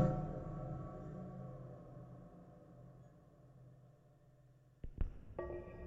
Thank you.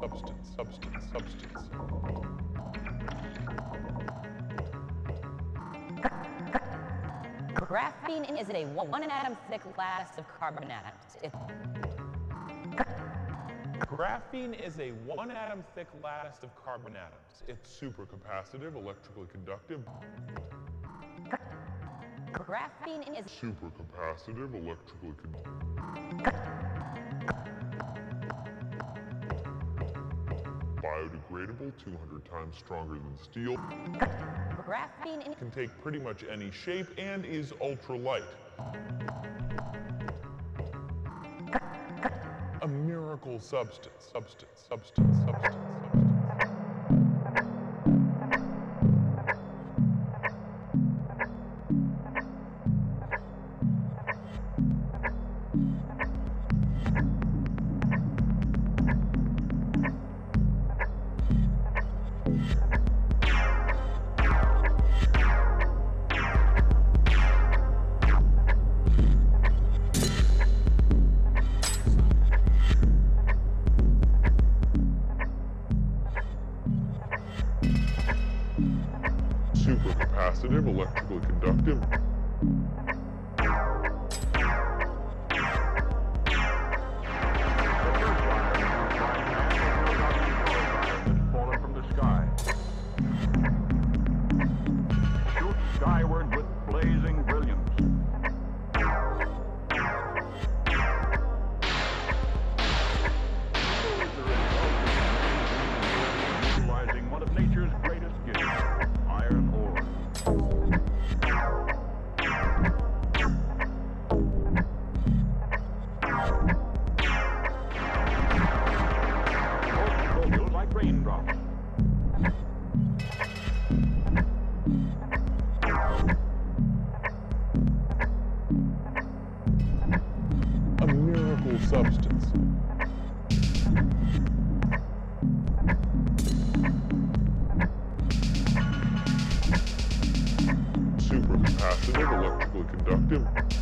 Substance, substance, substance. Graphene is a one atom thick lattice of carbon atoms. It, Graphene is a one atom thick lattice of carbon atoms. It's supercapacitive, electrically conductive, graphene is supercapacitive, electrically conductive. Biodegradable, 200 times stronger than steel, graphene can take pretty much any shape and is ultra light. A miracle substance, substance, substance, substance, substance. Supercapacitive, electrically conductive,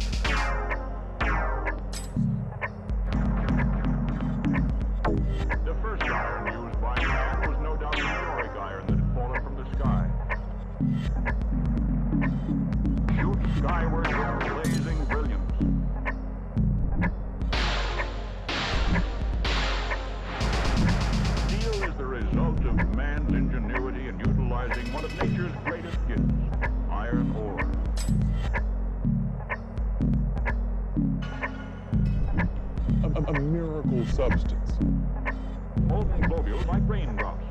A, a, miracle substance. Holding globule like raindrops.